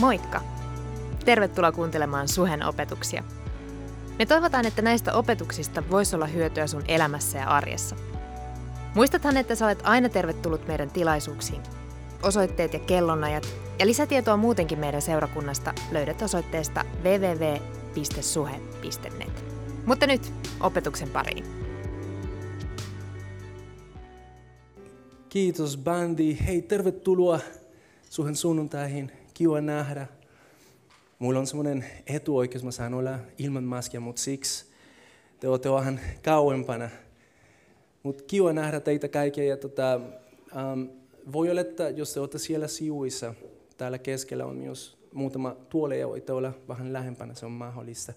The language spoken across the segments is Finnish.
Moikka! Tervetuloa kuuntelemaan Suhen opetuksia. Me toivotaan, että näistä opetuksista voisi olla hyötyä sun elämässä ja arjessa. Muistathan, että sä olet aina tervetullut meidän tilaisuuksiin. Osoitteet ja kellonajat ja lisätietoa muutenkin meidän seurakunnasta löydät osoitteesta www.suhe.net. Mutta nyt opetuksen pariin. Kiitos bändi. Hei, tervetuloa suhen sunnuntaihin. Kiva nähdä. Mulla on semmoinen etuoikeus, mä saan olla ilman maskia, mutta siksi te olette vähän kauempana. Mutta kiva nähdä teitä kaikkia. Ja tota, um, voi olla, että jos te olette siellä sivuissa, täällä keskellä on myös muutama tuoli ja voitte olla vähän lähempänä, se on mahdollista.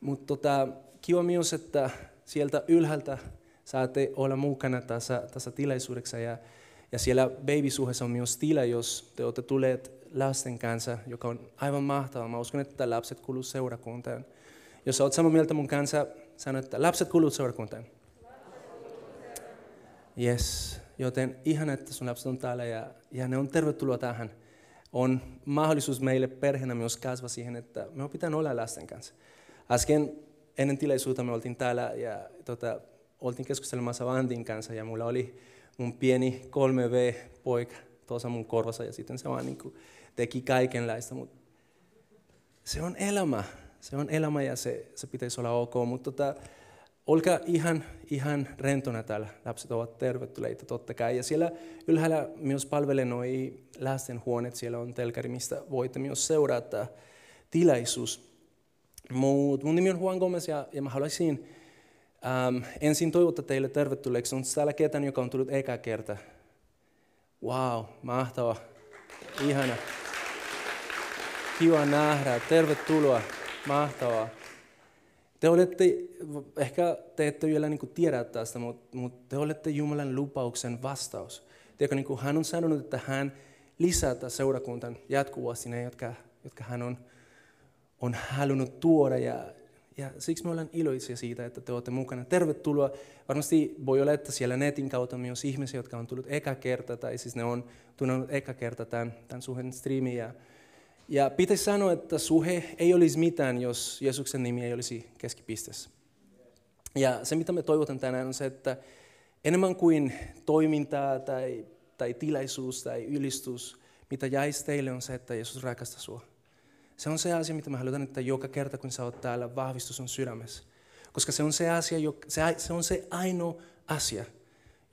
Mutta tota, kiva myös, että sieltä ylhäältä saatte olla mukana tässä, tässä tilaisuudessa. Ja, ja siellä babysuhessa on myös tila, jos te olette tulleet lasten kanssa, joka on aivan mahtavaa. Mä uskon, että lapset kuuluvat seurakuntaan. Jos olet samaa mieltä mun kanssa, sano, että lapset kuuluvat seurakuntaan. Yes. Joten ihan, että sun lapset on täällä ja, ja ne on tervetuloa tähän. On mahdollisuus meille perheenä myös kasvaa siihen, että me opitaan olla lasten kanssa. Äsken ennen tilaisuutta me oltiin täällä ja tota, oltiin keskustelemassa Vantin kanssa ja mulla oli mun pieni 3V-poika tuossa mun korvassa ja sitten se vaan niin kuin teki kaikenlaista. Mutta se on elämä. Se on elämä ja se, se pitäisi olla ok. Mutta tota, olkaa ihan, ihan rentona täällä. Lapset ovat tervetulleita totta kai. Ja siellä ylhäällä myös palvelee noi lastenhuoneet. Siellä on telkari, mistä voitte myös seurata tilaisuus. Mut mun nimi on Juan Gomez ja, ja mä haluaisin ähm, ensin toivottaa teille tervetulleeksi. On täällä ketään, joka on tullut eka kerta. Wow, mahtava. Ihana. Kiva nähdä. Tervetuloa. Mahtavaa. Te olette, ehkä te ette vielä niin tiedä tästä, mutta, mutta te olette Jumalan lupauksen vastaus. Tiedätkö, niin hän on sanonut, että hän lisätä seurakuntan jatkuvasti ne, jotka, jotka hän on, on halunnut tuoda. Ja, ja siksi me ollaan iloisia siitä, että te olette mukana. Tervetuloa. Varmasti voi olla, että siellä netin kautta myös ihmisiä, jotka on tullut eka kerta, tai siis ne on tullut eka kerta tämän, tämän suhen striimiin. Ja pitäisi sanoa, että suhe ei olisi mitään, jos Jeesuksen nimi ei olisi keskipisteessä. Ja se, mitä me toivotan tänään, on se, että enemmän kuin toimintaa tai, tai tilaisuus tai ylistys, mitä jäisi teille, on se, että Jeesus rakastaa sinua. Se on se asia, mitä mä haluan, että joka kerta, kun sä oot täällä, vahvistus on sydämessä. Koska se on se asia, se on se ainoa asia,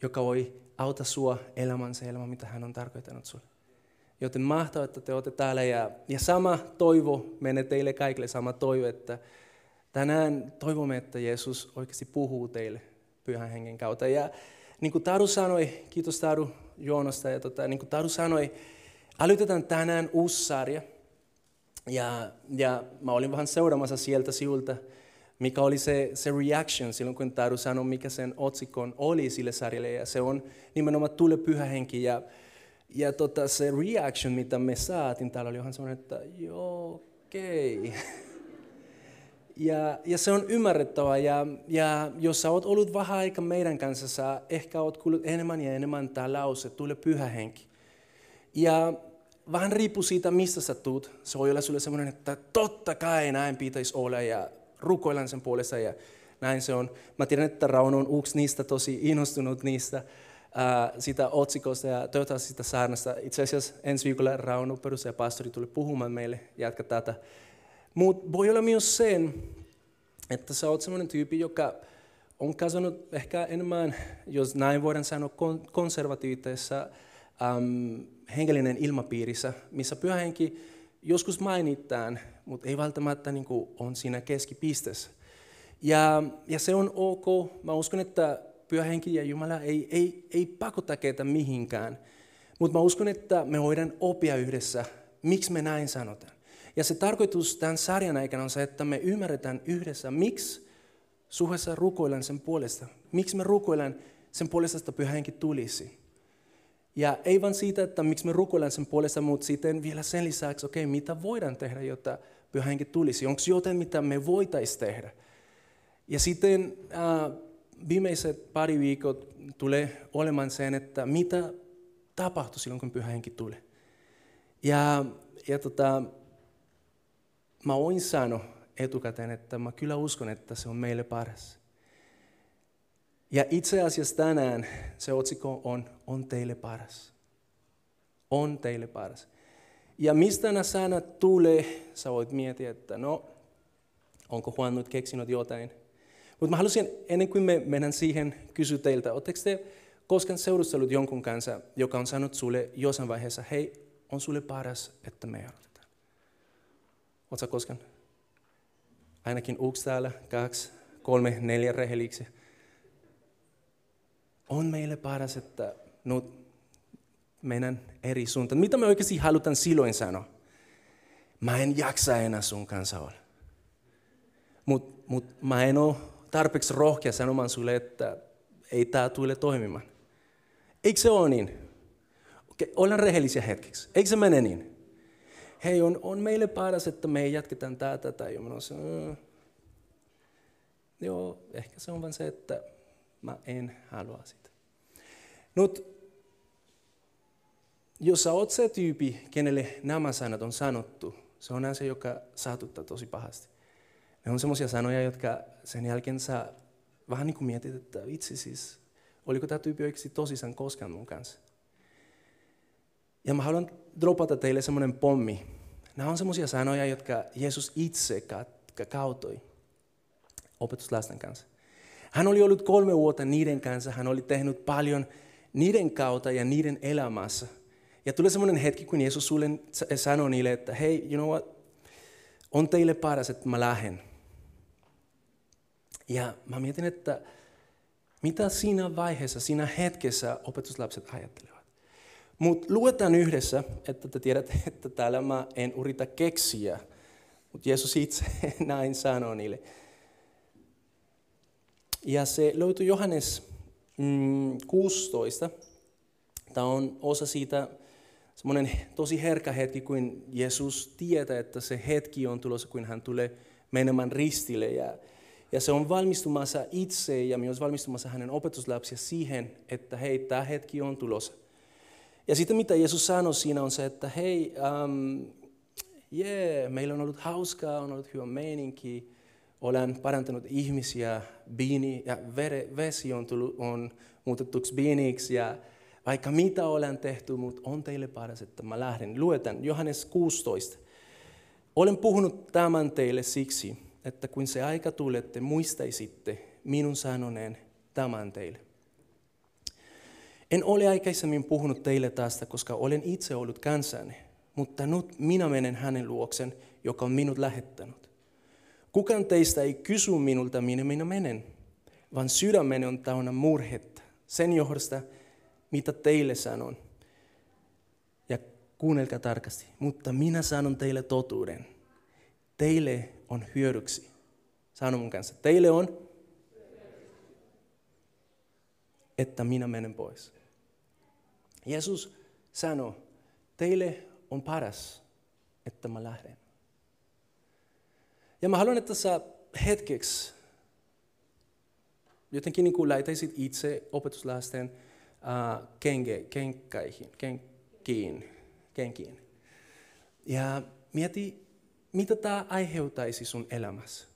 joka voi auttaa sua elämään se elämä, mitä hän on tarkoittanut sulle. Joten mahtavaa, että te olette täällä. Ja, ja sama toivo menee teille kaikille, sama toivo, että tänään toivomme, että Jeesus oikeasti puhuu teille pyhän hengen kautta. Ja niin kuin Taru sanoi, kiitos Taru Joonosta, ja tota, niin kuin Taru sanoi, aloitetaan tänään uusi sarja. Ja, ja mä olin vähän seuraamassa sieltä siulta, mikä oli se, se reaction silloin, kun Taru sanoi, mikä sen otsikon oli sille sarjalle. Ja se on nimenomaan Tule pyhä henki. Ja, ja tota, se reaction, mitä me saatiin täällä, oli ihan sellainen, että joo, okei. Okay. Ja, ja se on ymmärrettävä. Ja, ja jos sä oot ollut vähän aika meidän kanssa, sä ehkä oot kuullut enemmän ja enemmän tämä lause, tule pyhä henki. Ja vähän riippuu siitä, mistä sä tuut. Se voi olla sulle semmoinen, että totta kai näin pitäisi olla ja rukoillaan sen puolesta ja näin se on. Mä tiedän, että Rauno on yksi niistä tosi innostunut niistä sitä otsikosta ja toivottavasti sitä saarnasta. Itse asiassa ensi viikolla Rauno, ja pastori, tuli puhumaan meille, jatka tätä. Mutta voi olla myös sen, että sä oot sellainen tyyppi, joka on kasvanut ehkä enemmän, jos näin voidaan sanoa, konservatiivisessa ähm, hengellinen ilmapiirissä, missä pyhä henki joskus mainitaan, mutta ei välttämättä niin on siinä keskipisteessä. Ja, ja se on ok. Mä uskon, että pyhä henki ja Jumala ei, ei, ei pakota keitä mihinkään. Mutta mä uskon, että me voidaan opia yhdessä, miksi me näin sanotaan. Ja se tarkoitus tämän sarjan aikana on se, että me ymmärretään yhdessä, miksi suhdessa rukoillaan sen puolesta. Miksi me rukoillaan sen puolesta, että pyhä henki tulisi. Ja ei vain siitä, että miksi me rukoillaan sen puolesta, mutta sitten vielä sen lisäksi, okei, okay, mitä voidaan tehdä, jotta pyhä henki tulisi. Onko jotain, mitä me voitaisiin tehdä? Ja sitten äh, viimeiset pari viikot tulee olemaan sen, että mitä tapahtui silloin, kun pyhä henki tulee. Ja, ja tota, mä voin sanoa etukäteen, että mä kyllä uskon, että se on meille paras. Ja itse asiassa tänään se otsikko on, on teille paras. On teille paras. Ja mistä nämä sanat tulee, sä voit miettiä, että no, onko Juan nyt keksinyt jotain. Mutta mä haluaisin, ennen kuin me mennään siihen, kysyä teiltä, oletteko te koskaan seurustellut jonkun kanssa, joka on sanonut sulle jossain vaiheessa, hei, on sulle paras, että me erotetaan. Oletko koskaan? Ainakin yksi täällä, kaksi, kolme, neljä rehelliksi. On meille paras, että nyt mennään eri suuntaan. Mitä me oikeasti halutaan silloin sanoa? Mä en jaksa enää sun kanssa olla. Mutta mut mä en ole tarpeeksi rohkea sanomaan sulle, että ei tämä tule toimimaan. Eikö se ole niin? Okei, ollaan rehellisiä hetkeksi. Eikö se mene niin? Hei, on, on meille paras, että me jatketaan tätä tai jo mm. Joo, ehkä se on vain se, että mä en halua sitä. Nyt, jos sä oot se tyypi, kenelle nämä sanat on sanottu, se on se, joka saatuttaa tosi pahasti. Ne on semmoisia sanoja, jotka sen jälkeen sä vähän niin kuin mietit, että itse siis, oliko tämä tyyppi oikeasti tosissaan koskaan mun kanssa. Ja mä haluan dropata teille semmoinen pommi. Nämä on semmoisia sanoja, jotka Jeesus itse kautoi opetuslasten kanssa. Hän oli ollut kolme vuotta niiden kanssa, hän oli tehnyt paljon niiden kautta ja niiden elämässä. Ja tuli semmoinen hetki, kun Jeesus sulle sanoi niille, että hei, you know what, on teille paras, että mä lähden. Ja mä mietin, että mitä siinä vaiheessa, siinä hetkessä opetuslapset ajattelevat. Mutta luetaan yhdessä, että te tiedätte, että täällä mä en yritä keksiä, mutta Jeesus itse näin sanoi niille. Ja se löytyy Johannes mm, 16. Tämä on osa siitä semmoinen tosi herkä hetki, kun Jeesus tietää, että se hetki on tulossa, kun hän tulee menemään ristille. Ja, ja se on valmistumassa itse ja myös valmistumassa hänen opetuslapsia siihen, että hei, tämä hetki on tulossa. Ja sitten mitä Jeesus sanoi siinä on se, että hei, um, yeah, meillä on ollut hauskaa, on ollut hyvä meininki, olen parantanut ihmisiä, biini ja vere, vesi on, tullut, on muutettu biiniksi ja vaikka mitä olen tehty, mutta on teille paras, että mä lähden. Luetan Johannes 16. Olen puhunut tämän teille siksi, että kun se aika tulee, te muistaisitte minun sanoneen tämän teille. En ole aikaisemmin puhunut teille tästä, koska olen itse ollut kanssanne, mutta nyt minä menen hänen luoksen, joka on minut lähettänyt. Kukaan teistä ei kysy minulta, minne minä menen, vaan sydämeni on täynnä murhetta sen johdosta, mitä teille sanon. Ja kuunnelkaa tarkasti, mutta minä sanon teille totuuden. Teille on hyödyksi. Sano mun kanssa, teille on, että minä menen pois. Jeesus sanoi, teille on paras, että mä lähden. Ja mä haluan, että sä hetkeksi jotenkin niin laitaisit itse opetuslasten uh, kenge, kenkäihin, kenkiin, kenkiin. Ja mieti, mitä tämä aiheuttaisi sun elämässä.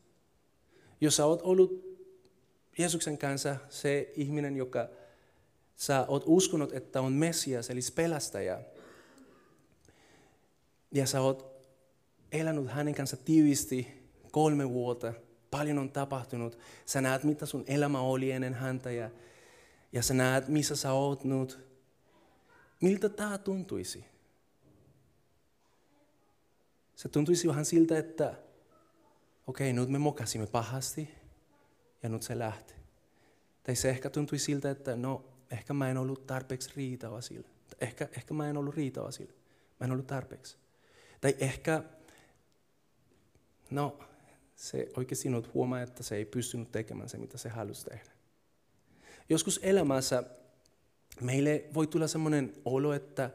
Jos sä oot ollut Jeesuksen kanssa se ihminen, joka sä oot uskonut, että on Messias, eli pelastaja, ja sä oot elänyt hänen kanssa tiivisti kolme vuotta, paljon on tapahtunut. Sä näet, mitä sun elämä oli ennen häntä ja, ja sä näet, missä sä oot nyt. Miltä tämä tuntuisi? Se tuntuisi vähän siltä, että okei, okay, nyt me mokasimme pahasti ja nyt se lähti. Tai se ehkä tuntui siltä, että no, ehkä mä en ollut tarpeeksi riitava sille. Ehkä, ehkä mä en ollut riitava sille. Mä en ollut tarpeeksi. Tai ehkä, no, se oikeasti nyt huomaa, että se ei pystynyt tekemään se, mitä se halusi tehdä. Joskus elämässä meille voi tulla sellainen olo, että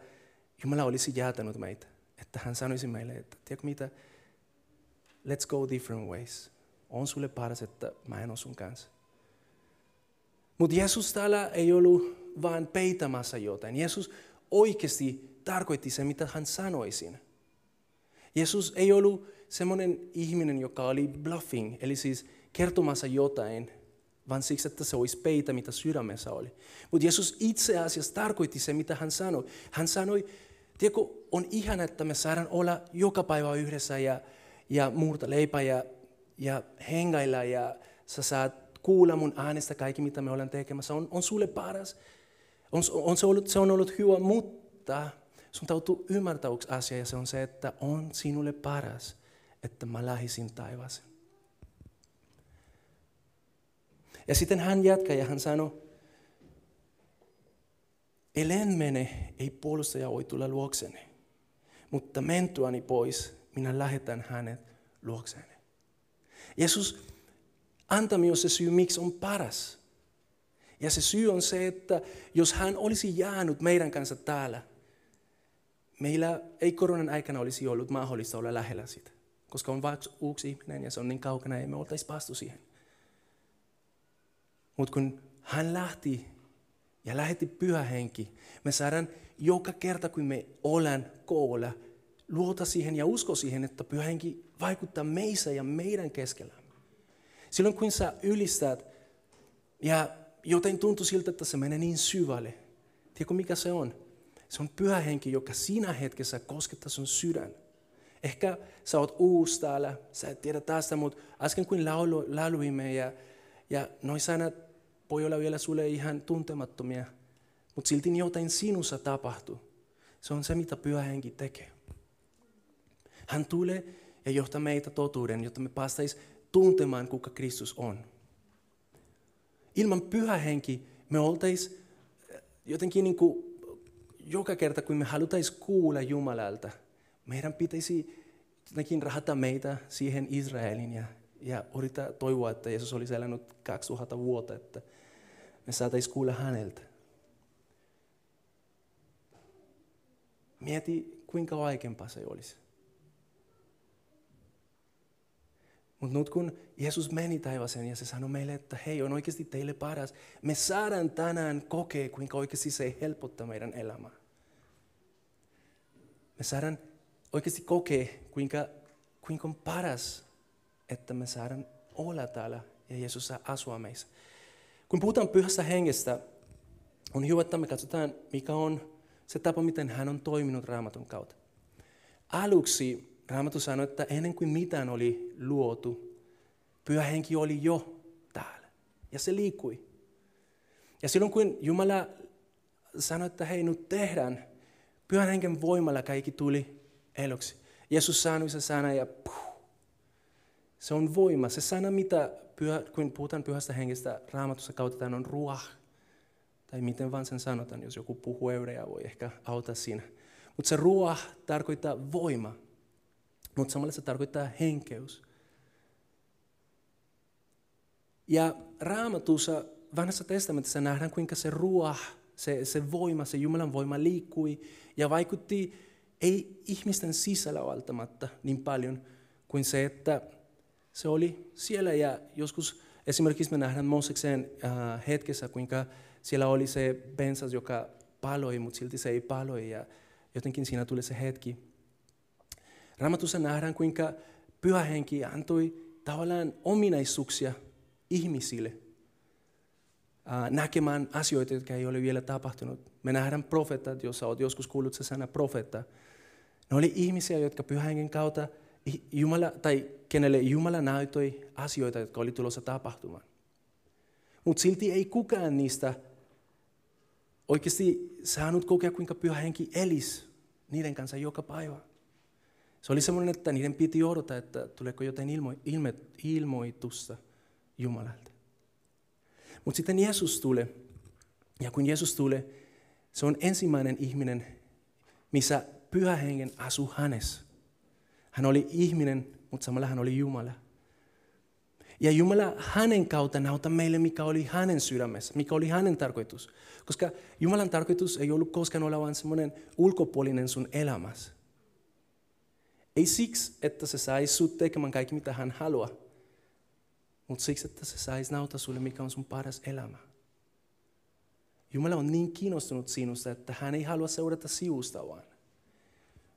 Jumala olisi jäätänyt meitä. Että hän sanoisi meille, että tiedätkö mitä, let's go different ways. On sulle paras, että mä en ole sun kanssa. Mutta Jeesus täällä ei ollut vain peitämässä jotain. Jeesus oikeasti tarkoitti se, mitä hän sanoi siinä. Jeesus ei ollut semmoinen ihminen, joka oli bluffing, eli siis kertomassa jotain, vaan siksi, että se olisi peitä, mitä sydämessä oli. Mutta Jeesus itse asiassa tarkoitti se, mitä hän sanoi. Hän sanoi, tiedätkö, on ihana, että me saadaan olla joka päivä yhdessä ja, ja murta leipää ja, ja hengailla ja sä saat kuulla mun äänestä kaikki, mitä me ollaan tekemässä. On, on sulle paras. On, on se, ollut, se on ollut hyvä, mutta sun täytyy ymmärtää yksi asia ja se on se, että on sinulle paras, että mä lähisin taivaaseen. Ja sitten hän jatkaa ja hän sanoi, Elen mene, ei puolustaja voi tulla luokseni, mutta mentuani pois, minä lähetän hänet luokseni. Jeesus antaa minulle se syy, miksi on paras. Ja se syy on se, että jos hän olisi jäänyt meidän kanssa täällä, meillä ei koronan aikana olisi ollut mahdollista olla lähellä sitä. Koska on vain uusi ihminen ja se on niin kaukana, ei me oltaisi päästy siihen. Mutta kun hän lähti ja lähetti pyhä henki, me saadaan joka kerta, kun me ollaan koolla, luota siihen ja usko siihen, että pyhä henki vaikuttaa meissä ja meidän keskellä. Silloin kun sä ylistät ja joten tuntuu siltä, että se menee niin syvälle. Tiedätkö mikä se on? Se on pyhä henki, joka siinä hetkessä koskettaa sun sydän. Ehkä sä oot uusi täällä, sä et tiedä tästä, mutta äsken laulu, lauluimme ja, ja noin sanat olla vielä sulle ihan tuntemattomia, mutta silti jotain sinussa tapahtuu. Se on se, mitä pyhä henki tekee. Hän tulee ja johtaa meitä totuuden, jotta me päästäisiin tuntemaan, kuka Kristus on. Ilman pyhä henki me oltaisiin jotenkin niin kuin joka kerta, kun me halutaisiin kuulla Jumalalta, meidän pitäisi jotenkin rahata meitä siihen Israelin ja, ja toivoa, että Jeesus olisi elänyt 2000 vuotta, että me saataisiin kuulla häneltä. Mieti, kuinka vaikeampaa se olisi. Mutta nyt kun Jeesus meni taivaseen ja se sanoi meille, että hei, on oikeasti teille paras, me saadaan tänään kokea, kuinka oikeasti se helpottaa meidän elämää. Me saadaan oikeasti kokea, kuinka, kuinka on paras, että me saadaan olla täällä ja Jeesus saa asua meissä. Kun puhutaan pyhästä hengestä, on hyvä, että me katsotaan, mikä on se tapa, miten hän on toiminut raamatun kautta. Aluksi Raamattu sanoi, että ennen kuin mitään oli luotu, pyhä henki oli jo täällä. Ja se liikkui. Ja silloin kun Jumala sanoi, että hei nyt tehdään, pyhän henken voimalla kaikki tuli eloksi. Jeesus sanoi se sana ja puh, se on voima. Se sana, mitä pyhä, kun puhutaan pyhästä hengestä, raamatussa kautetaan on ruah. Tai miten vaan sen sanotaan, jos joku puhuu eureja, voi ehkä auttaa siinä. Mutta se ruah tarkoittaa voima. Mutta samalla se tarkoittaa henkeys. Ja raamatussa vanhassa testamentissa nähdään, kuinka se ruoah, se, se voima, se Jumalan voima liikkui ja vaikutti ei ihmisten sisällä välttämättä niin paljon kuin se, että oli siellä ja joskus esimerkiksi me nähdään Mooseksen äh, hetkessä, kuinka siellä oli se bensas, joka paloi, mutta silti se ei paloi ja jotenkin siinä tuli se hetki, Raamatussa nähdään, kuinka pyhä henki antoi tavallaan ominaisuuksia ihmisille näkemään asioita, jotka ei ole vielä tapahtunut. Me nähdään profeetat, jos olet joskus kuullut se sana profeetta. Ne oli ihmisiä, jotka pyhän kautta Jumala, tai kenelle Jumala näytoi asioita, jotka oli tulossa tapahtumaan. Mutta silti ei kukaan niistä oikeasti saanut kokea, kuinka pyhä henki elisi niiden kanssa joka päivä. Se oli semmoinen, että niiden piti odottaa, että tuleeko jotain ilmo, ilme, ilmoitusta Jumalalta. Mutta sitten Jeesus tulee, ja kun Jeesus tulee, se on ensimmäinen ihminen, missä pyhä hengen asuu hänessä. Hän oli ihminen, mutta samalla hän oli Jumala. Ja Jumala hänen kautta näyttää meille, mikä oli hänen sydämessä, mikä oli hänen tarkoitus. Koska Jumalan tarkoitus ei ollut koskaan olla vain semmoinen ulkopuolinen sun elämässä. Ei siksi, että se saisi sut tekemään kaikki, mitä hän haluaa, mutta siksi, että se saisi nauta sulle, mikä on sun paras elämä. Jumala on niin kiinnostunut sinusta, että hän ei halua seurata sivusta vaan.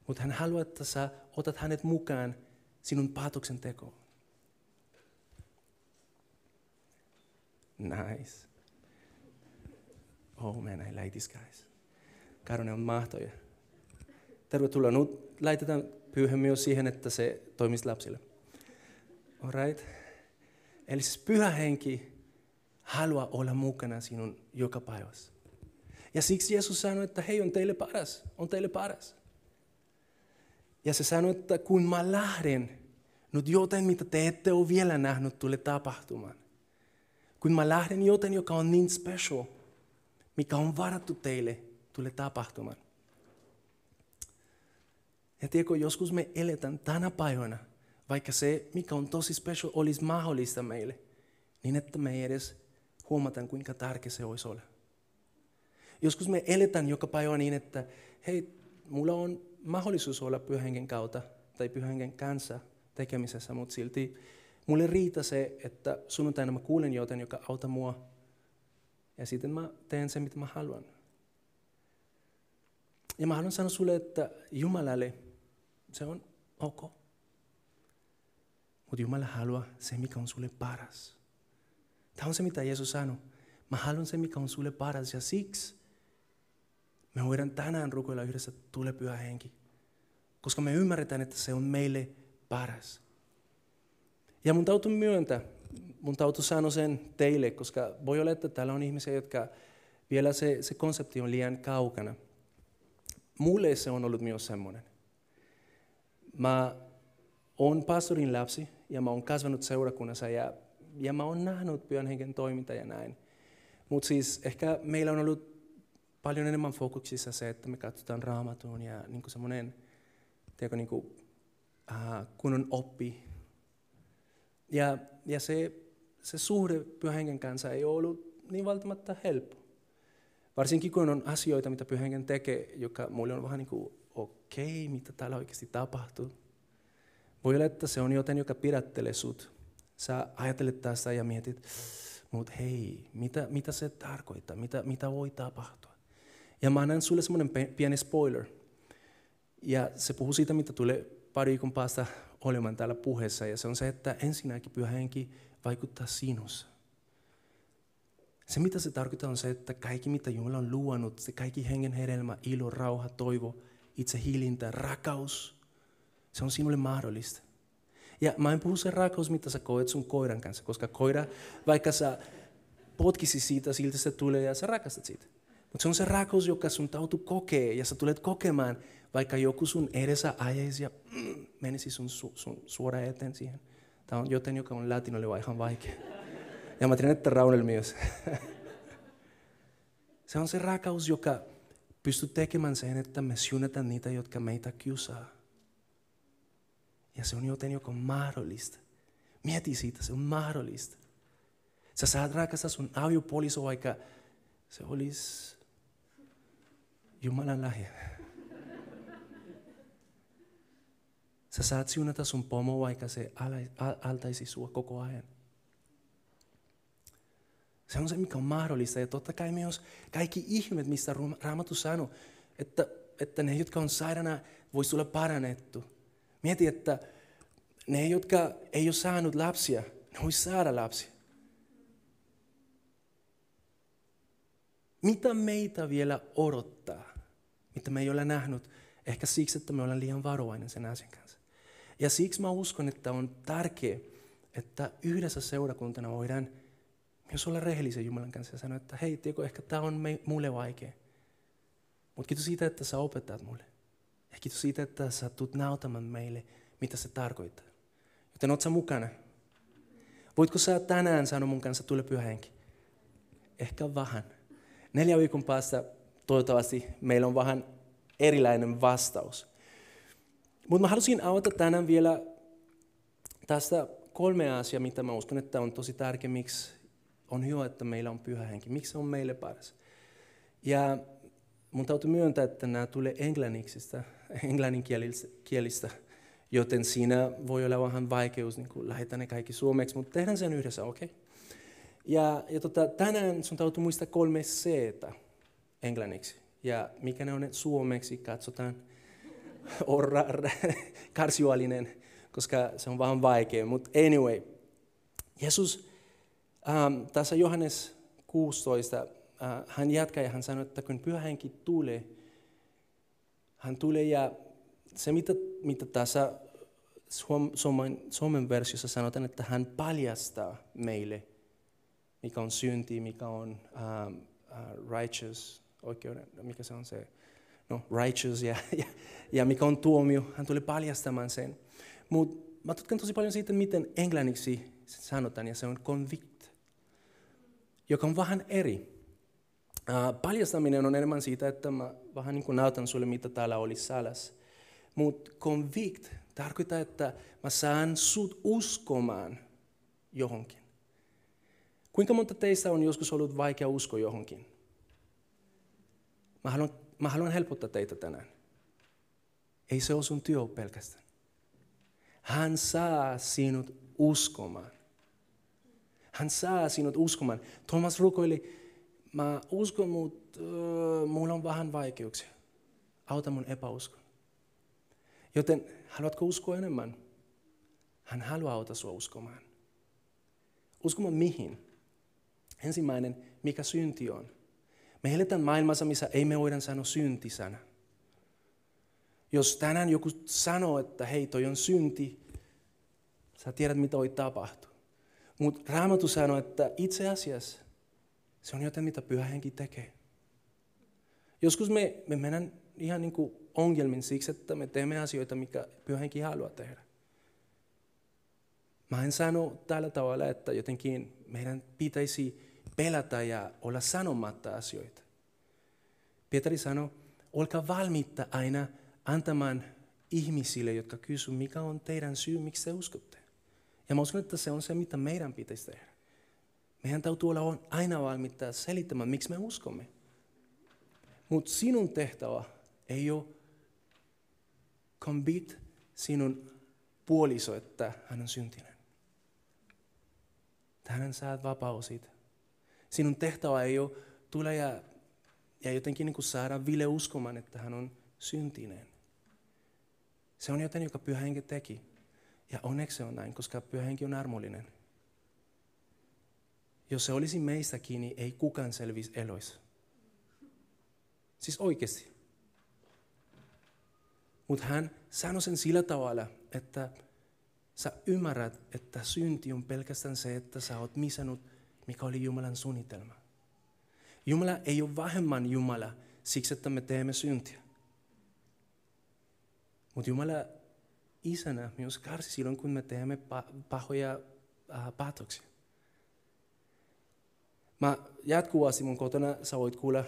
Mutta hän haluaa, että sä otat hänet mukaan sinun päätöksentekoon. Nice. Oh man, I like this guys. Karone on mahtoja. Tervetuloa. Nyt laitetaan pyyhä myös siihen, että se toimisi lapsille. Alright? Eli siis pyhä henki haluaa olla mukana sinun joka päivässä. Ja siksi Jeesus sanoi, että hei, on teille paras, on teille paras. Ja se sanoi, että kun mä lähden, nyt joten mitä te ette ole vielä nähnyt, tulee tapahtumaan. Kun mä lähden joten, joka on niin special, mikä on varattu teille, tulee tapahtumaan. Ja tiedätkö, joskus me eletään tänä päivänä, vaikka se, mikä on tosi special, olisi mahdollista meille, niin että me ei edes huomataan, kuinka tärkeä se olisi olla. Joskus me eletään joka päivä niin, että hei, mulla on mahdollisuus olla pyhängen kautta tai pyhängen kanssa tekemisessä, mutta silti mulle riitä se, että sunnuntaina mä kuulen jotain, joka auttaa mua. Ja sitten mä teen sen, mitä mä haluan. Ja mä haluan sanoa sulle, että Jumalalle se on ok. Mutta Jumala haluaa se, mikä on sulle paras. Tämä on se, mitä Jeesus sanoi. Mä haluan se, mikä on sulle paras. Ja siksi me voidaan tänään rukoilla yhdessä, tule pyhä henki. Koska me ymmärretään, että se on meille paras. Ja mun täytyy myöntää, mun täytyy sanoa sen teille, koska voi olla, että täällä on ihmisiä, jotka vielä se, se konsepti on liian kaukana. Mulle se on ollut myös semmoinen. Mä oon pastorin lapsi ja mä oon kasvanut seurakunnassa ja, ja mä oon nähnyt pyhän henken toiminta ja näin. Mutta siis ehkä meillä on ollut paljon enemmän fokuksissa se, että me katsotaan raamatun ja niin kuin semmoinen tiedätkö, niin kuin, äh, kunnon oppi. Ja, ja se, se suhde pyhän hengen kanssa ei ollut niin välttämättä helppo. Varsinkin kun on asioita, mitä pyhän hengen tekee, joka mulle on vähän niin kuin, okei, okay, mitä täällä oikeasti tapahtuu. Voi olla, että se on joten, joka pidättelee sut. Sä ajattelet tästä ja mietit, mutta hei, mitä, mitä se tarkoittaa, mitä, mitä voi tapahtua. Ja mä annan sulle semmoinen pieni spoiler. Ja se puhuu siitä, mitä tulee pari viikon päästä olemaan täällä puheessa. Ja se on se, että ensinnäkin pyhä henki vaikuttaa sinussa. Se, mitä se tarkoittaa, on se, että kaikki, mitä Jumala on luonut, se kaikki hengen hedelmä, ilo, rauha, toivo, itse hilintä, rakaus, se on sinulle mahdollista. Ja mä en puhu se rakkaus, mitä sä koet sun koiran kanssa, koska koira, vaikka sä potkisi siitä, siltä se tulee ja sä rakastat siitä. Mutta se on se rakkaus, joka sun tautu kokee ja sä tulet kokemaan, vaikka joku sun edessä ajaisi ja mm, menisi sun, su, sun suoraan eteen siihen. Tämä on joten, joka on latinolle ihan vaikea. Ja mä tiedän, että Raunel myös. se on se rakkaus, joka pystyy tekemään sen, että me syynätään niitä, jotka meitä kiusaa. Ja se on joten, joka on mahdollista. Mieti siitä, se on mahdollista. Sä saat rakastaa sun aviopuoliso, vaikka se olisi Jumalan lahja. Sä saat siunata sun pomo, vaikka se altaisi sua koko ajan. Se on se, mikä on mahdollista. Ja totta kai myös kaikki ihmet, mistä Raamattu sanoo, että, että ne, jotka on sairaana, voisi tulla parannettu. Mieti, että ne, jotka ei ole saanut lapsia, ne voisi saada lapsia. Mitä meitä vielä odottaa, mitä me ei ole nähnyt? Ehkä siksi, että me ollaan liian varovainen sen asian kanssa. Ja siksi mä uskon, että on tärkeää, että yhdessä seurakuntana voidaan myös olla rehellisen Jumalan kanssa ja sanoa, että hei, tiedätkö, ehkä tämä on mulle vaikea. Mutta kiitos siitä, että sä opetat mulle. Ja kiitos siitä, että sä tulet näytämään meille, mitä se tarkoittaa. Joten oot sä mukana? Voitko sä tänään sanoa mun kanssa, tule pyhä henki? Ehkä vähän. Neljä viikon päästä toivottavasti meillä on vähän erilainen vastaus. Mutta mä halusin avata tänään vielä tästä kolme asiaa, mitä mä uskon, että on tosi tärkeä, miksi on hyvä, että meillä on pyhä henki. Miksi se on meille paras? Ja mun täytyy myöntää, että nämä tulee englanniksi, englanninkielistä, joten siinä voi olla vähän vaikeus niin lähettää ne kaikki suomeksi, mutta tehdään sen yhdessä, okei? Okay? Ja, ja tota, tänään sun täytyy muistaa kolme c englanniksi. Ja mikä ne on suomeksi, katsotaan. orra, karsiuallinen, koska se on vähän vaikea. Mutta anyway, Jeesus ähm, tässä Johannes 16, äh, hän jatkaa ja hän sanoi, että kun pyhä henki tulee, hän tulee ja se mitä, mitä tässä Suomen, Suomen versiossa sanotaan, että hän paljastaa meille, mikä on synti, mikä on um, uh, righteous, oikeuden, mikä se on se, no righteous ja, ja, ja mikä on tuomio. Hän tuli paljastamaan sen. Mutta mä tutkan tosi paljon siitä, miten englanniksi sanotaan, ja se on convict, joka on vähän eri. Uh, paljastaminen on enemmän siitä, että mä vähän niin kuin näytän sulle, mitä täällä oli salas. Mutta convict tarkoittaa, että mä saan sut uskomaan johonkin. Kuinka monta teistä on joskus ollut vaikea usko johonkin? Mä haluan, mä haluan helpottaa teitä tänään. Ei se ole sun työ pelkästään. Hän saa sinut uskomaan. Hän saa sinut uskomaan. Thomas rukoili, mä uskon, mutta uh, mulla on vähän vaikeuksia. Auta mun epäuskon. Joten haluatko uskoa enemmän? Hän haluaa auttaa sinua uskomaan. Uskomaan mihin? Ensimmäinen, mikä synti on. Me eletään maailmassa, missä ei me voida sanoa syntisana. Jos tänään joku sanoo, että hei, toi on synti, sä tiedät, mitä voi tapahtua. Mutta Raamattu sanoo, että itse asiassa se on jotain, mitä pyhä henki tekee. Joskus me, me mennään ihan niin kuin ongelmin siksi, että me teemme asioita, mikä pyhä henki haluaa tehdä. Mä en sano tällä tavalla, että jotenkin meidän pitäisi pelätä ja olla sanomatta asioita. Pietari sanoi, olkaa valmiita aina antamaan ihmisille, jotka kysyvät, mikä on teidän syy, miksi te uskotte. Ja mä uskon, että se on se, mitä meidän pitäisi tehdä. Meidän täytyy olla aina valmiita selittämään, miksi me uskomme. Mutta sinun tehtävä ei ole convict sinun puoliso, että hän on syntinen. Tähän saat vapaus siitä. Sinun tehtävä ei ole tule ja, ja jotenkin niin kuin saada Ville uskomaan, että hän on syntinen. Se on jotain, joka Pyhä Henki teki. Ja onneksi se on näin, koska Pyhä Henki on armollinen. Jos se olisi meistä kiinni, ei kukaan selvisi eloissa. Siis oikeasti. Mutta hän sanoi sen sillä tavalla, että sä ymmärrät, että synti on pelkästään se, että sä oot misannut, mikä oli Jumalan suunnitelma. Jumala ei ole vähemmän Jumala siksi, että me teemme syntiä. Mutta Jumala isänä myös karsi silloin, kun me teemme pahoja äh, päätöksiä. Mä jatkuvasti mun kotona, sä voit kuulla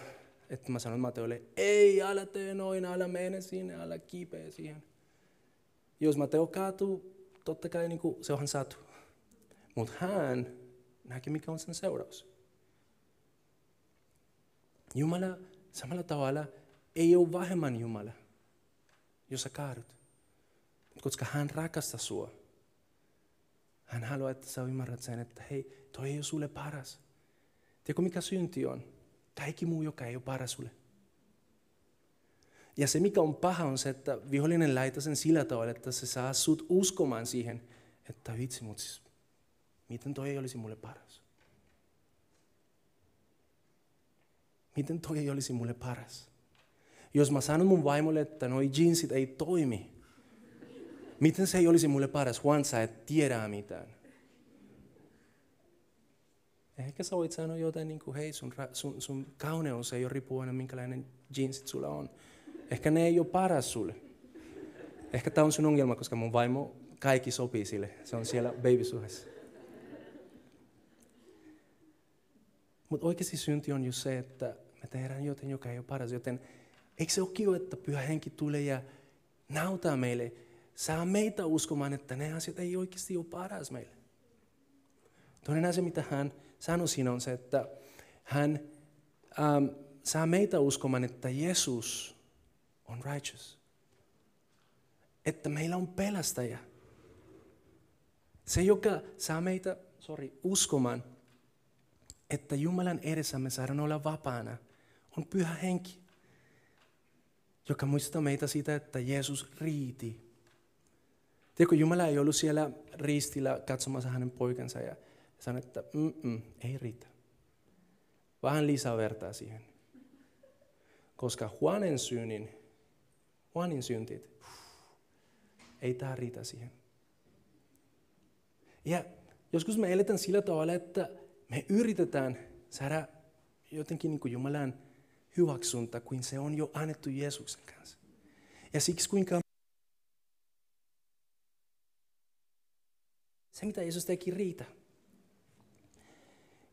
että mä sanon Mateolle, ei, älä tee noin, älä mene sinne, älä kipeä siihen. Jos Mateo kaatuu, totta kai niin kuin, se onhan satu. Mutta hän näki, mikä on sen seuraus. Jumala samalla tavalla ei ole vähemmän Jumala, jos sä kaadut. Koska hän rakastaa sua. Hän haluaa, että sä ymmärrät sen, että hei, toi ei ole sulle paras. Tiedätkö mikä synti on? Kaikki muu, joka ei ole paras sulle. Ja se, mikä on paha, on se, että vihollinen laittaa sen sillä tavalla, että se saa sut uskomaan siihen, että vitsi, mutta siis, miten toi ei olisi mulle paras? Miten toi olisi mulle paras? Jos mä sanon mun vaimolle, että noi jeansit ei toimi, miten se ei olisi mulle paras? Juan, sä et tiedä mitään. Ehkä sä voit sanoa jotain niin kuin, hei sun, sun, sun kauneus ei ole riippuen minkälainen jeansit sulla on. Ehkä ne ei ole paras sulle. Ehkä tämä on sun ongelma, koska mun vaimo kaikki sopii sille. Se on siellä babysuhdessa. Mutta oikeasti synti on just se, että me tehdään jotain, joka ei ole paras. Joten eikö se ole kiva, että pyhä henki tulee ja nautaa meille, saa meitä uskomaan, että ne asiat ei oikeasti ole paras meille. Toinen asia, mitä hän sanoi siinä on se, että hän ähm, saa meitä uskomaan, että Jeesus on righteous. Että meillä on pelastaja. Se, joka saa meitä sorry, uskomaan, että Jumalan edessä me saadaan olla vapaana, on pyhä henki. joka muistuttaa meitä siitä, että Jeesus riiti. Tiedätkö, Jumala ei ollut siellä ristillä katsomassa hänen poikansa ja sanoi, että Mm-mm, ei riitä. Vähän lisää vertaa siihen. Koska Juanen synnin, Juanin syntit, ei tämä riitä siihen. Ja joskus me eletään sillä tavalla, että me yritetään saada jotenkin niin kuin Jumalan hyväksyntä, kuin se on jo annettu Jeesuksen kanssa. Ja siksi kuinka se, mitä Jeesus teki, riitä.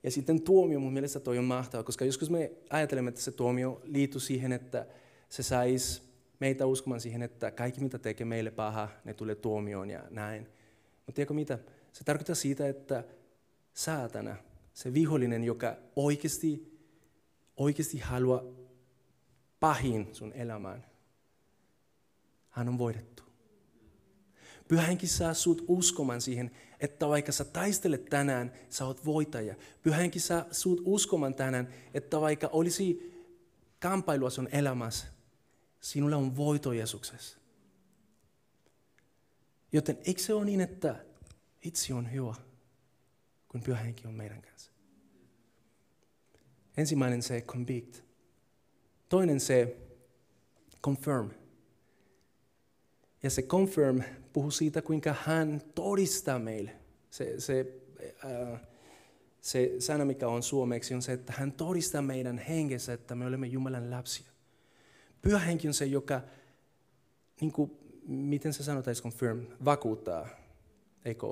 Ja sitten tuomio mun mielestä toi on mahtava, koska joskus me ajattelemme, että se tuomio liittyy siihen, että se saisi meitä uskomaan siihen, että kaikki mitä tekee meille paha, ne tulee tuomioon ja näin. Mutta tiedätkö mitä? Se tarkoittaa siitä, että saatana, se vihollinen, joka oikeasti, oikeasti haluaa pahin sun elämään, hän on voitettu. Pyhä henki saa sut uskomaan siihen, että vaikka sä taistelet tänään, sä oot voitaja. Pyhä henki saa sut uskomaan tänään, että vaikka olisi kampailua sun elämässä, sinulla on voito Jeesuksessa. Joten eikö se ole niin, että itse on hyvä, kun pyhä henki on meidän kanssa? Ensimmäinen se convict. Toinen se confirm. Ja se confirm puhuu siitä, kuinka hän todistaa meille. Se, se, äh, se sana, mikä on suomeksi, on se, että hän todistaa meidän hengessä, että me olemme Jumalan lapsia. Pyhä henki on se, joka, niin kuin, miten se sanotaan, confirm, vakuuttaa, eikö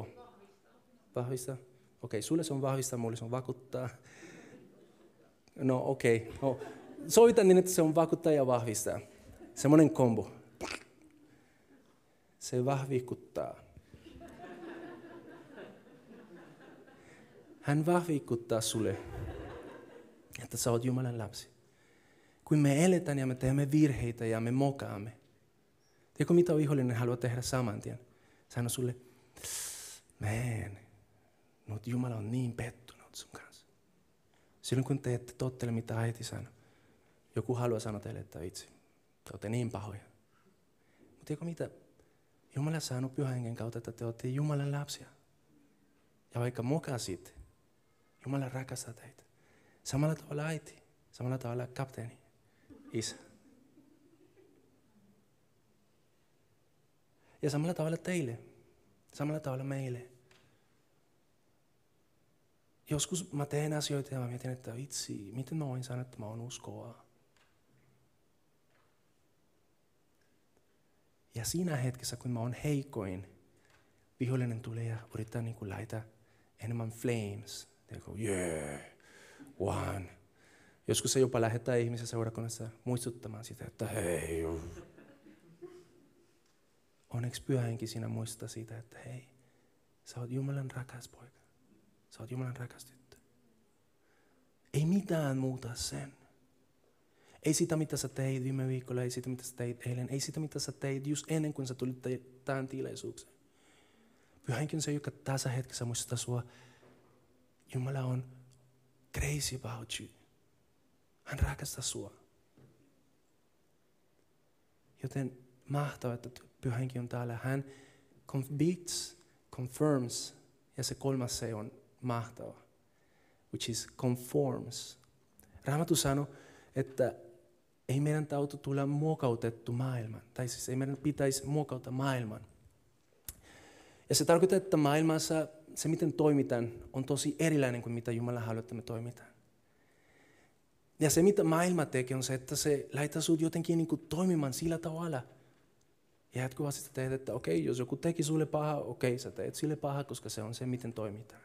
Vahvistaa. Okei, sulle se on vahvistaa, mulle se on vakuuttaa. No okei, no, soitan niin, että se on vakuuttaa ja vahvistaa. Semmoinen kombo se vahvikuttaa. Hän vahvikuttaa sulle, että sä oot Jumalan lapsi. Kun me eletään ja me teemme virheitä ja me mokaamme. Tiedätkö mitä vihollinen haluaa tehdä saman tien? Sano sulle, man, no Jumala on niin pettunut sun kanssa. Silloin kun te ette tottele mitä äiti sanoo, joku haluaa sanoa teille, että itse, te olette niin pahoja. Mutta tiedätkö mitä? Jumala saanut pyhän hengen kautta, että te olette Jumalan lapsia. Ja vaikka mokasit, Jumala rakastaa teitä. Samalla tavalla äiti, samalla tavalla kapteeni, isä. Ja samalla tavalla teille, samalla tavalla meille. Joskus mä teen asioita ja mä mietin, että vitsi, miten mä voin sanoa, että mä oon uskoa. Ja siinä hetkessä, kun mä oon heikoin, vihollinen tulee ja yrittää niin laita enemmän flames. Tiedätkö, yeah, one. Joskus se jopa lähettää ihmisiä seurakunnassa muistuttamaan sitä, että hei. Onneksi pyhähenki sinä muistuttaa siitä, että hei, sä oot Jumalan rakas poika. Sä oot Jumalan rakas tyttö. Ei mitään muuta sen. Ei sitä, mitä sä teit viime viikolla, ei sitä, mitä sä teit eilen, ei sitä, mitä sä teit just ennen kuin sä tulit tähän tilaisuuteen. Pyhänkin on se, joka tässä hetkessä muistaa sua. Jumala on crazy about you. Hän rakastaa sua. Joten mahtavaa, että pyhänkin on täällä. Hän convicts, confirms ja se kolmas se on mahtava, which is conforms. Raamattu sanoo, että ei meidän tautu tulla muokautettu maailman. Tai siis ei meidän pitäisi muokata maailman. Ja se tarkoittaa, että maailmassa se, miten toimitaan, on tosi erilainen kuin mitä Jumala haluaa, että me toimitaan. Ja se, mitä maailma tekee, on se, että se laittaa sinut jotenkin niin kuin toimimaan sillä tavalla. Ja jatkuvasti teet, että okei, okay, jos joku teki sulle paha, okei, okay, sä teet sille paha, koska se on se, miten toimitaan.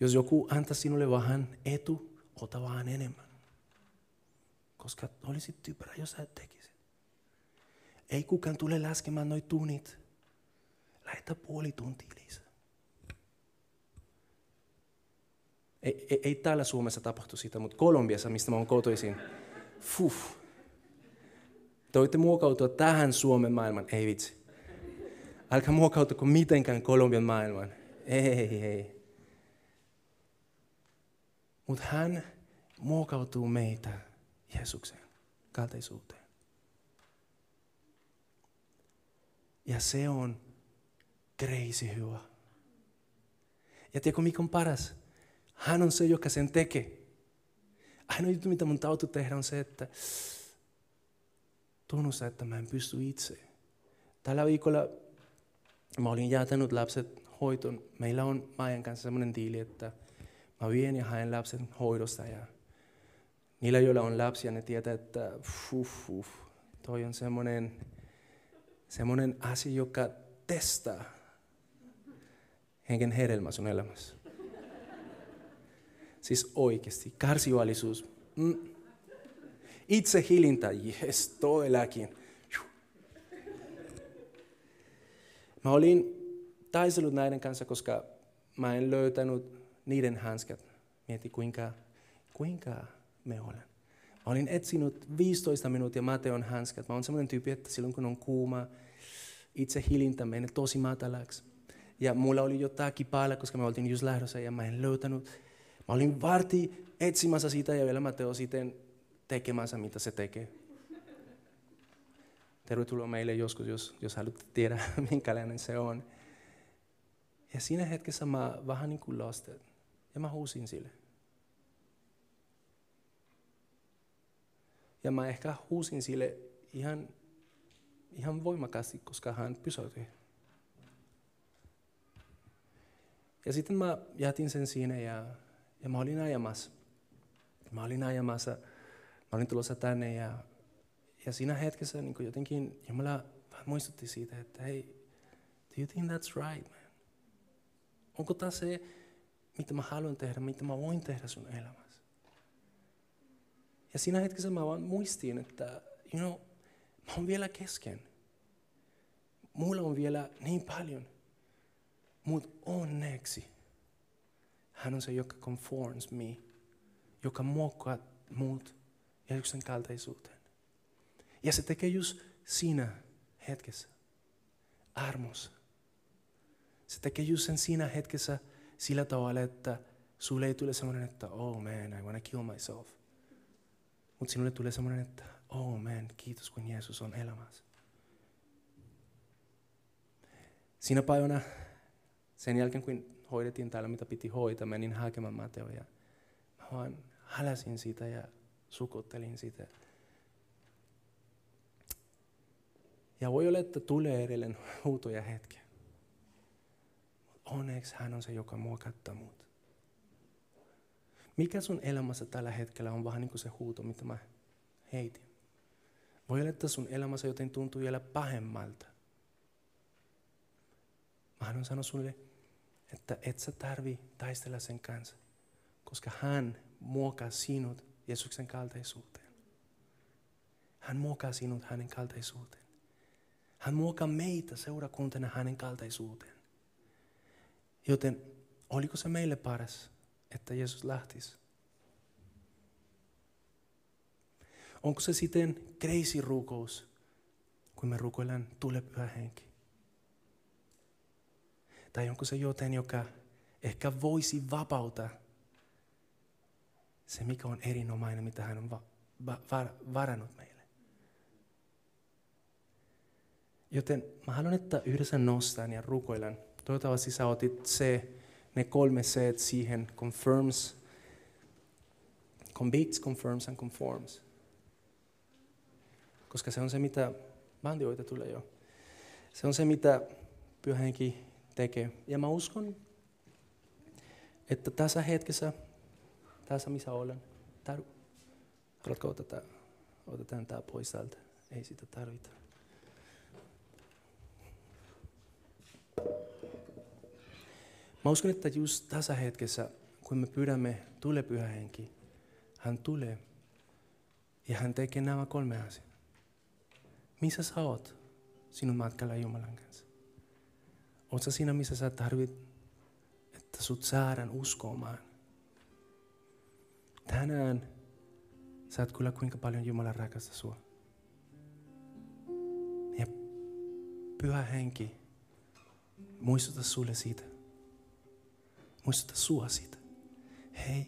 Jos joku antaa sinulle vähän etu, ota vähän enemmän koska olisit typerä, jos sä et tekisit. Ei kukaan tule laskemaan noin tunnit. Lähetä puoli tuntia lisää. Ei, ei, ei täällä Suomessa tapahtu sitä, mutta Kolumbiassa, mistä mä oon kotoisin, fuh. Te voitte muokautua tähän Suomen maailman, ei vitsi. Älkää muokautuko mitenkään Kolumbian maailman. Ei, ei, ei. Mutta hän muokautuu meitä Jeesuksen kaltaisuuteen. Ja se on crazy hyvä. Ja tiedätkö mikä on paras? Hän on se, joka sen tekee. Ainoa juttu, mitä mun tautu tehdä, on se, että tunnusta, että mä en pysty itse. Tällä viikolla mä olin jätänyt lapset hoitoon. Meillä on Maijan kanssa sellainen diili, että – mä vien ja haen lapset hoidosta. Ja niillä, joilla on lapsia, ne tietää, että uff, uff, toi on semmoinen, semmoinen asia, joka testaa henken hedelmä sun elämässä. Siis oikeasti, karsivallisuus. Mm. Itse hilintä, jes, todellakin. Mä olin taistellut näiden kanssa, koska mä en löytänyt niiden hanskat. Mieti kuinka, kuinka me olen. Mä olin etsinyt 15 minuuttia Mateon hanskat. Mä oon semmoinen tyyppi, että silloin kun on kuuma, itse hilintä menee tosi matalaksi. Ja mulla oli jotakin päällä, koska me oltiin just lähdössä ja mä en löytänyt. Mä olin varti etsimässä sitä ja vielä Mateo sitten tekemässä, mitä se tekee. Tervetuloa meille joskus, jos, jos haluatte tiedä, minkälainen se on. Ja siinä hetkessä mä vähän niin kuin lastin. Ja mä huusin sille. Ja mä ehkä huusin sille ihan, ihan voimakkaasti, koska hän pysäytyi. Ja sitten mä jätin sen siinä ja, ja mä olin ajamassa. Mä olin ajamassa, mä olin tulossa tänne ja, ja siinä hetkessä niin jotenkin Jumala muistutti siitä, että hei, do you think that's right, man? Onko tämä se, mitä mä haluan tehdä, mitä mä voin tehdä sun elämässä? Ja siinä hetkessä mä vaan muistin, että you know, mä oon vielä kesken. Mulla on vielä niin paljon. Mutta onneksi hän on se, joka conforms me, joka muokkaa muut Jeesuksen kaltaisuuteen. Ja se tekee just siinä hetkessä, armossa. Se tekee just sen siinä hetkessä sillä tavalla, että sulle ei tule semmoinen, että oh man, I want to kill myself. Mutta sinulle tulee semmoinen, että oh man, kiitos kun Jeesus on elämässä. Siinä päivänä, sen jälkeen kun hoidettiin täällä, mitä piti hoitaa, menin hakemaan Mateo ja mä vaan häläsin sitä ja sukuttelin sitä. Ja voi olla, että tulee edelleen huutoja hetkiä onneksi hän on se, joka muokattaa muut. Mikä sun elämässä tällä hetkellä on vähän niin kuin se huuto, mitä mä heitin? Voi olla, että sun elämässä joten tuntuu vielä pahemmalta. Mä haluan sanoa sulle, että et sä tarvi taistella sen kanssa, koska hän muokaa sinut Jeesuksen kaltaisuuteen. Hän muokaa sinut hänen kaltaisuuteen. Hän muokaa meitä seurakuntana hänen kaltaisuuteen. Joten oliko se meille paras, että Jeesus lähtisi? Onko se sitten crazy rukous, kun me rukoillaan tule pyhä henki? Tai onko se joten, joka ehkä voisi vapauta se, mikä on erinomainen, mitä hän on va- va- va- varannut meille. Joten mä haluan, että yhdessä nostan ja rukoillaan Toivottavasti sä otit se, ne kolme C siihen, confirms, convicts, confirms and conforms. Koska se on se, mitä bandioita tulee jo. Se on se, mitä pyhänki tekee. Ja mä uskon, että tässä hetkessä, tässä missä olen, tar- haluatko ottaa, otetaan tämä pois täältä? Ei sitä tarvita. Mä uskon, että just tässä hetkessä, kun me pyydämme, tule pyhä henki, hän tulee ja hän tekee nämä kolme asiaa. Missä sä oot sinun matkalla Jumalan kanssa? Oot sä siinä, missä sä tarvit, että sut saadaan uskomaan? Tänään sä et kyllä kuinka paljon Jumala rakastaa sua. Ja pyhä henki, muistuta sulle siitä. Muistuta sua siitä. Hei,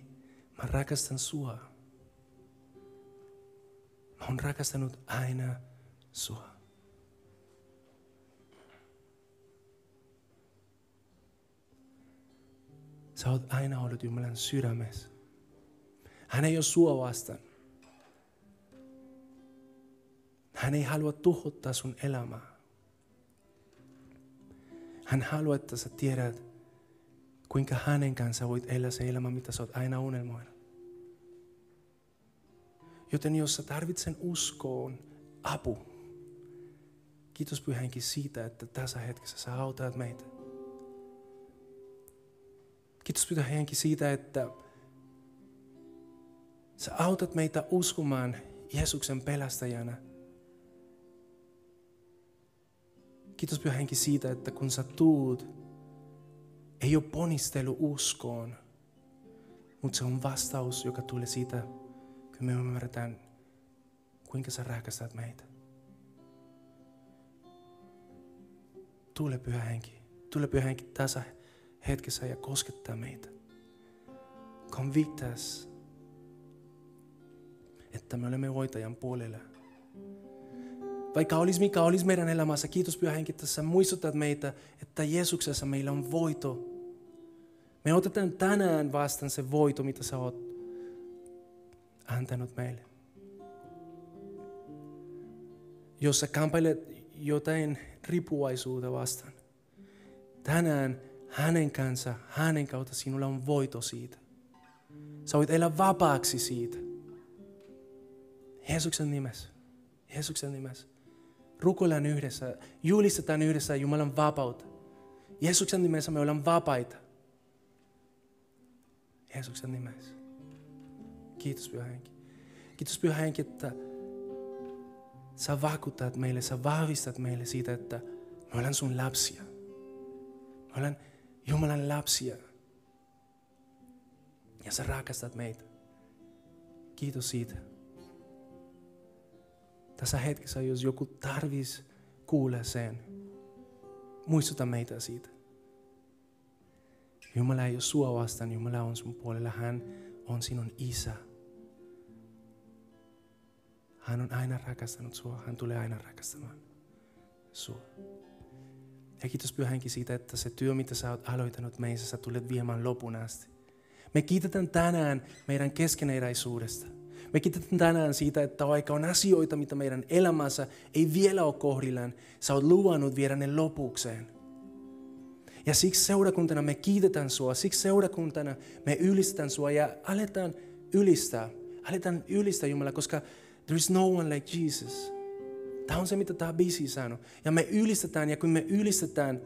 mä rakastan sua. Mä oon rakastanut aina sua. Sä oot aina ollut Jumalan sydämessä. Hän ei ole sua vastaan. Hän ei halua tuhottaa sun elämää. Hän haluaa, että sä tiedät, kuinka hänen kanssa voit elää se elämä, mitä sä oot aina unelmoinut. Joten jos sä tarvitsen uskoon apu, kiitos Pyhänkin siitä, että tässä hetkessä sä autat meitä. Kiitos Pyhä Henki siitä, että sä autat meitä uskomaan Jeesuksen pelastajana. Kiitos Pyhä Henki siitä, että kun sä tuut, ei ole ponistelu uskoon, mutta se on vastaus, joka tulee siitä, kun me ymmärretään, kuinka sä rakastat meitä. Tule Pyhä Henki, tule Pyhä Henki tässä hetkessä ja koskettaa meitä. Convictas, että me olemme voitajan puolella. Vaikka olisi mikä olisi meidän elämässä, kiitos Pyhä Henki, että sä muistutat meitä, että Jeesuksessa meillä on voito. Me otetaan tänään vastaan se voito, mitä sä oot antanut meille. Jos sä kampailet jotain ripuaisuutta vastaan, tänään hänen kanssa, hänen kautta sinulla on voito siitä. Sä voit elää vapaaksi siitä. Jeesuksen nimessä. Jeesuksen nimessä. Rukoillaan yhdessä, julistetaan yhdessä Jumalan vapautta. Jeesuksen nimessä me ollaan vapaita. Jeesuksen nimessä. Kiitos Pyhä Henki. Kiitos Pyhä Henki, että sä vakuutat meille, sä vahvistat meille siitä, että me ollaan sun lapsia. Me ollaan Jumalan lapsia. Ja sä rakastat meitä. Kiitos siitä. Tässä hetkessä, jos joku tarvis kuulla sen, muistuta meitä siitä. Jumala ei ole sua vastaan, Jumala on sun puolella. Hän on sinun isä. Hän on aina rakastanut sua, hän tulee aina rakastamaan sua. Ja kiitos Pyhänkin siitä, että se työ, mitä sä oot aloittanut meissä, sä tulet viemään lopun asti. Me kiitetään tänään meidän keskeneräisuudesta. Me kiitetään tänään siitä, että vaikka on asioita, mitä meidän elämässä ei vielä ole kohdillaan, sä oot luvannut viedä ne lopukseen. Ja siksi seurakuntana me kiitetään sua, siksi seurakuntana me ylistetään sua ja aletaan ylistää. Aletaan ylistää Jumala, koska there is no one like Jesus. Tämä on se, mitä tämä biisi sanoo. Ja me ylistetään, ja kun me ylistetään,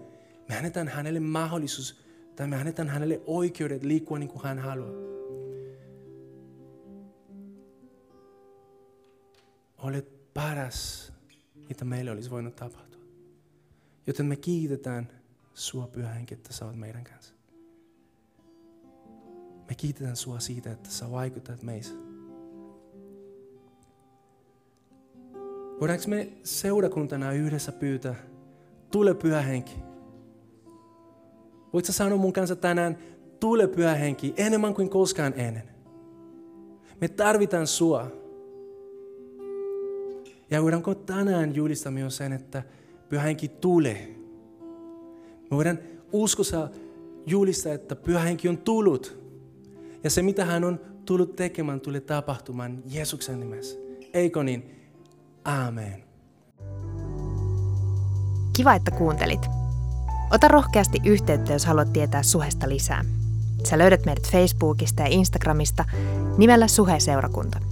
me annetään hänelle mahdollisuus, tai me annetaan hänelle oikeudet liikkua niin kuin hän haluaa. Olet paras, mitä meille olisi voinut tapahtua. Joten me kiitetään sua pyhä henki, että sä oot meidän kanssa. Me kiitetään sua siitä, että sä vaikutat meissä. Voidaanko me seurakuntana yhdessä pyytää, tule pyhä henki. Voit sä sanoa mun kanssa tänään, tule pyhä henki, enemmän kuin koskaan ennen. Me tarvitaan sua. Ja voidaanko tänään julistaa myös sen, että pyhä henki tule. Me voidaan uskossa julistaa, että pyhä henki on tullut. Ja se, mitä hän on tullut tekemään, tulee tapahtumaan Jeesuksen nimessä. Eikö niin? Aamen. Kiva, että kuuntelit. Ota rohkeasti yhteyttä, jos haluat tietää suhesta lisää. Sä löydät meidät Facebookista ja Instagramista nimellä Suhe-seurakunta.